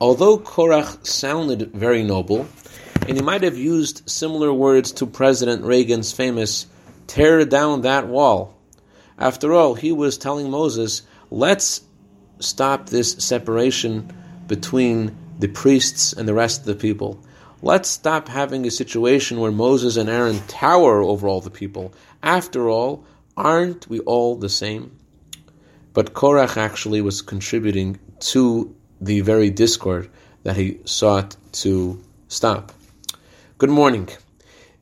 Although Korach sounded very noble, and he might have used similar words to President Reagan's famous tear down that wall. After all, he was telling Moses, let's stop this separation between the priests and the rest of the people. Let's stop having a situation where Moses and Aaron tower over all the people. After all, aren't we all the same? But Korach actually was contributing to the very discord that he sought to stop. Good morning.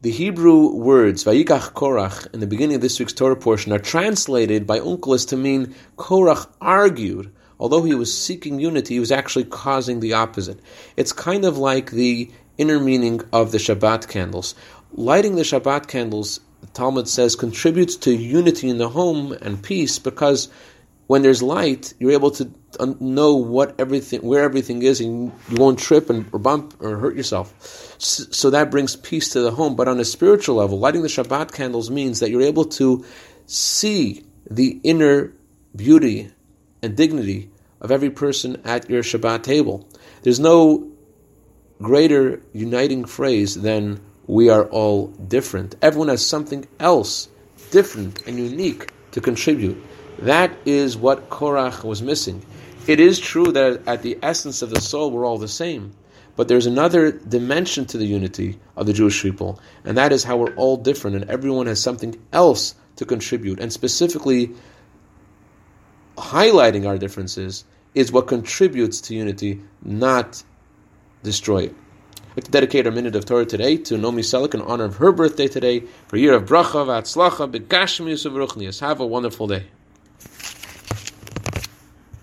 The Hebrew words Vayikach Korach in the beginning of this week's Torah portion are translated by Onkelos to mean Korach argued. Although he was seeking unity, he was actually causing the opposite. It's kind of like the inner meaning of the Shabbat candles. Lighting the Shabbat candles, the Talmud says, contributes to unity in the home and peace because when there's light, you're able to uh, know what everything, where everything is, and you won't trip and or bump or hurt yourself. So that brings peace to the home. But on a spiritual level, lighting the Shabbat candles means that you're able to see the inner beauty and dignity of every person at your Shabbat table. There's no greater uniting phrase than we are all different. Everyone has something else different and unique to contribute. That is what Korach was missing. It is true that at the essence of the soul, we're all the same. But there's another dimension to the unity of the Jewish people, and that is how we're all different and everyone has something else to contribute. And specifically, highlighting our differences is what contributes to unity, not destroy it. I'd like to dedicate our minute of Torah today to Nomi Selik in honor of her birthday today for a year of bracha, v'atzlacha, begashmius of ruchnias. Have a wonderful day.